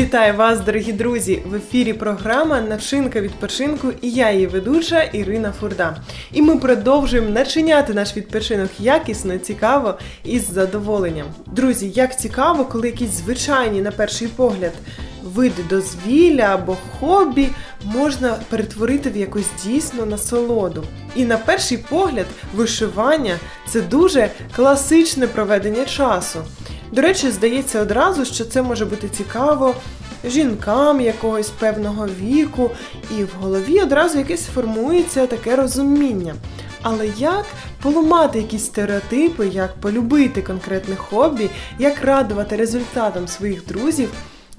Вітаю вас, дорогі друзі! В ефірі програма Начинка відпочинку і я її ведуча Ірина Фурда. І ми продовжуємо начиняти наш відпочинок якісно, цікаво і з задоволенням. Друзі, як цікаво, коли якісь звичайні, на перший погляд, види дозвілля або хобі можна перетворити в якусь дійсну насолоду. І на перший погляд, вишивання це дуже класичне проведення часу. До речі, здається одразу, що це може бути цікаво жінкам якогось певного віку, і в голові одразу якесь формується таке розуміння. Але як поламати якісь стереотипи, як полюбити конкретне хобі, як радувати результатам своїх друзів?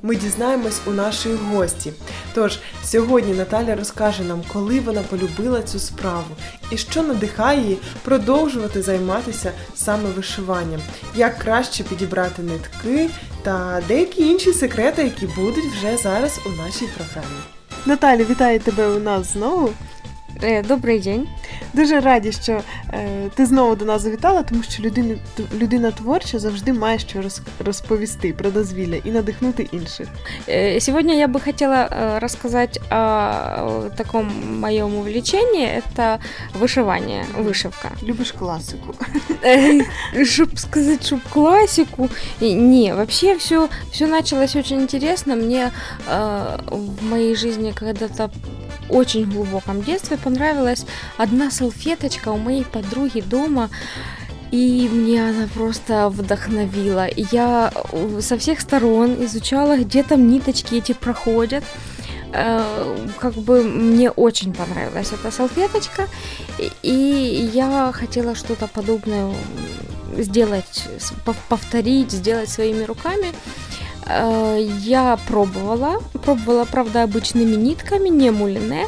Ми дізнаємось у нашої гості. Тож сьогодні Наталя розкаже нам, коли вона полюбила цю справу і що надихає її продовжувати займатися саме вишиванням, як краще підібрати нитки та деякі інші секрети, які будуть вже зараз у нашій програмі. Наталя, вітаю тебе у нас знову. Е, добрий день. Дуже раді, що е, ти знову до нас завітала, тому що людина, людина творча завжди має що розповісти про дозвілля і надихнути інших. Е, Сьогодні я би хотіла е, розказати о такому моєму увлечении, це вишивання, вишивка. Любиш класику? Щоб сказати, щоб класику, ні, вообще все, все началось очень интересно. Мне в моей жизни когда-то очень глубоком детстве понравилась одна салфеточка у моей подруги дома. И мне она просто вдохновила. Я со всех сторон изучала, где там ниточки эти проходят. Э, как бы мне очень понравилась эта салфеточка. И я хотела что-то подобное сделать, повторить, сделать своими руками. Э, я пробовала, пробовала, правда, обычными нитками, не мулине,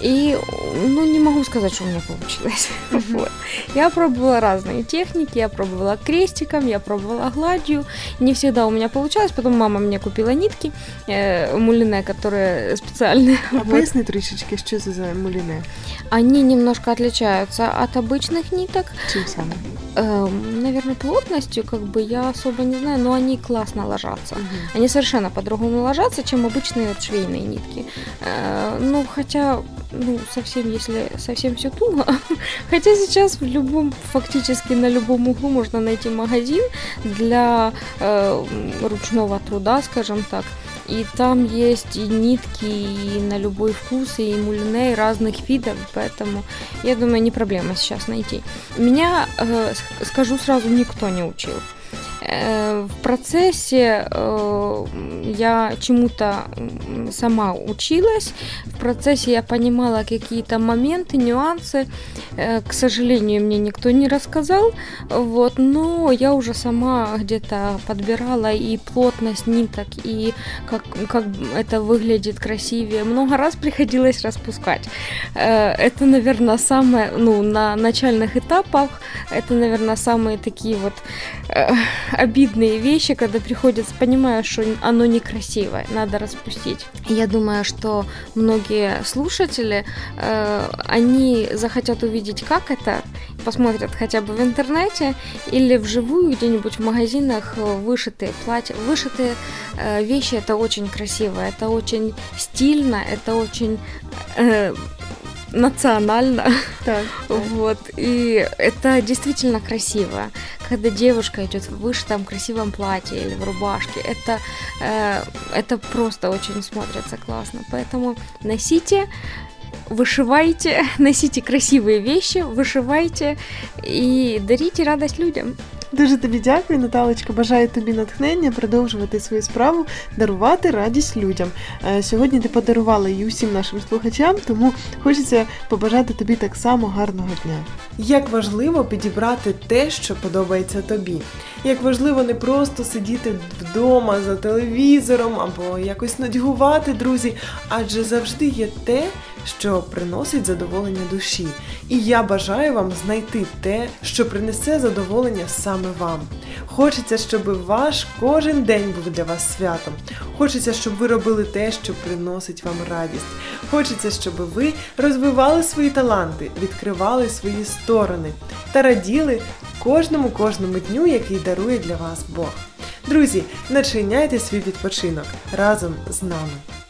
и, ну, не могу сказать, что у меня получилось. Mm-hmm. Вот. Я пробовала разные техники, я пробовала крестиком, я пробовала гладью. Не всегда у меня получалось. Потом мама мне купила нитки э, мулине, которые специальные. А вот. поясни трішечки, что это за мулине? Они немножко отличаются от обычных ниток. Чем самым? Э, наверное, плотностью, как бы, я особо не знаю, но они классно ложатся. Mm-hmm. Они совершенно по-другому ложатся, чем обычные вот швейные нитки. Э, ну, хотя ну, совсем, если совсем все туго. Хотя сейчас в любом, фактически на любом углу можно найти магазин для э, ручного труда, скажем так. И там есть и нитки и на любой вкус, и мулине, и разных видов, поэтому я думаю, не проблема сейчас найти. Меня, э, скажу сразу, никто не учил. Э, в процессе э, я чему-то сама училась, в процессе я понимала какие-то моменты, нюансы. Э, к сожалению, мне никто не рассказал, вот, но я уже сама где-то подбирала и плотность ниток, и как, как это выглядит красивее. Много раз приходилось распускать. Это, наверное, самое, ну, на начальных этапах, это, наверное, самые такие вот обидные вещи, когда приходится, понимаю, что оно некрасивое, надо распустить. Я думаю, что многие слушатели, э, они захотят увидеть, как это, посмотрят хотя бы в интернете или вживую где-нибудь в магазинах вышитые платья. Вышитые э, вещи это очень красиво, это очень стильно, это очень э, национально. Так, Вот. И это действительно красиво. Когда девушка идет в вышитом красивом платье или в рубашке, это, э, это просто очень смотрится классно. Поэтому носите вышивайте, носите красивые вещи, вышивайте и дарите радость людям. Дуже тобі дякую, Наталочка. Бажаю тобі натхнення, продовжувати свою справу, дарувати радість людям. Е, сьогодні ти подарувала її усім нашим слухачам, тому хочеться побажати тобі так само гарного дня. Як важливо підібрати те, що подобається тобі. Як важливо не просто сидіти вдома за телевізором або якось надягувати, друзі, адже завжди є те, що приносить задоволення душі. І я бажаю вам знайти те, що принесе задоволення саме вам. Хочеться, щоб ваш кожен день був для вас святом. Хочеться, щоб ви робили те, що приносить вам радість. Хочеться, щоб ви розвивали свої таланти, відкривали свої сторони та раділи кожному кожному дню, який дарує для вас Бог. Друзі, начиняйте свій відпочинок разом з нами.